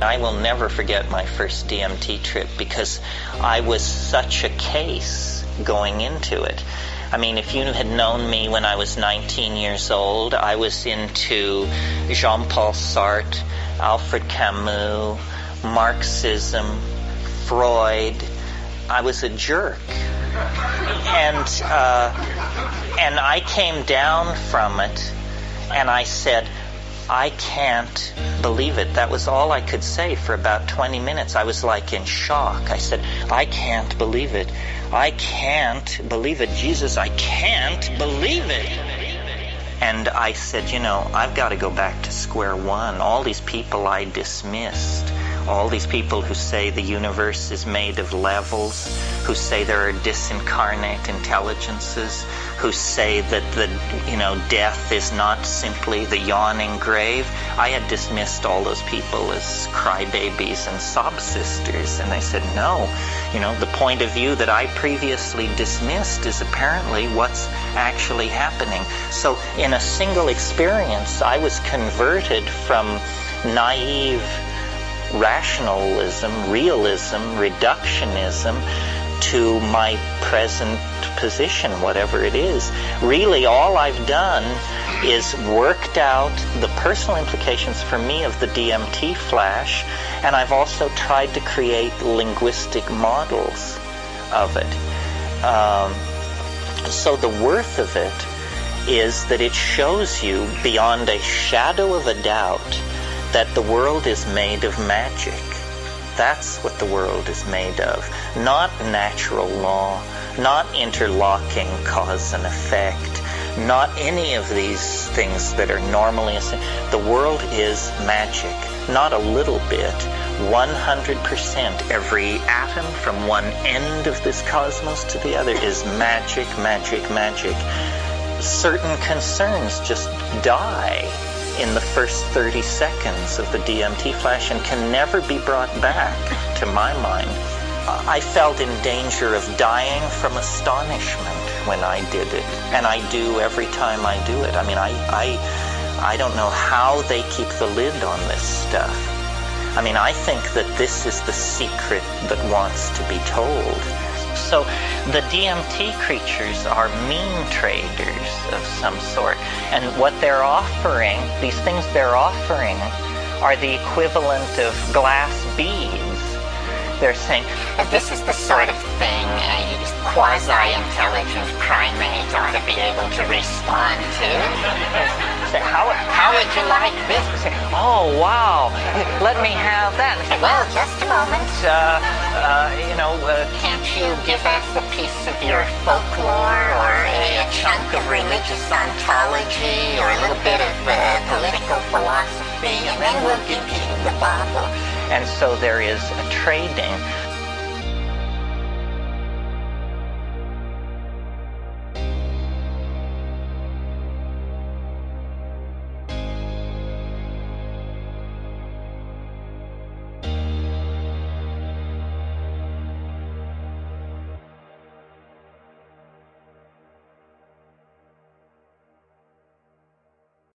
I will never forget my first DMT trip because I was such a case going into it. I mean, if you had known me when I was 19 years old, I was into Jean Paul Sartre, Albert Camus, Marxism, Freud. I was a jerk. And, uh, and I came down from it and I said, I can't believe it. That was all I could say for about 20 minutes. I was like in shock. I said, I can't believe it. I can't believe it. Jesus, I can't believe it. And I said, you know, I've got to go back to square one. All these people I dismissed all these people who say the universe is made of levels, who say there are disincarnate intelligences, who say that the you know death is not simply the yawning grave. I had dismissed all those people as crybabies and sob sisters, and I said no. You know, the point of view that I previously dismissed is apparently what's actually happening. So in a single experience, I was converted from naive rationalism, realism, reductionism to my present position, whatever it is. Really, all I've done is worked out the personal implications for me of the DMT flash, and I've also tried to create linguistic models of it. Um, so the worth of it is that it shows you beyond a shadow of a doubt that the world is made of magic. That's what the world is made of. Not natural law, not interlocking cause and effect, not any of these things that are normally. The world is magic, not a little bit. 100%. Every atom from one end of this cosmos to the other is magic, magic, magic. Certain concerns just die in the first 30 seconds of the DMT flash and can never be brought back, to my mind. Uh, I felt in danger of dying from astonishment when I did it, and I do every time I do it. I mean, I, I, I don't know how they keep the lid on this stuff. I mean, I think that this is the secret that wants to be told. So the DMT creatures are mean traders of some sort. And what they're offering, these things they're offering, are the equivalent of glass beads. They're saying, this is the sort of thing a quasi-intelligent primate ought to be able to respond to. Say, how, how would you like this? Say, oh, wow, let me have that. Say, well, just a moment. Uh, uh, you know, uh, can't you give us a piece of your folklore or a, a chunk of religious ontology or a little bit of uh, political philosophy, and then we'll give you the bottle. And so there is a trading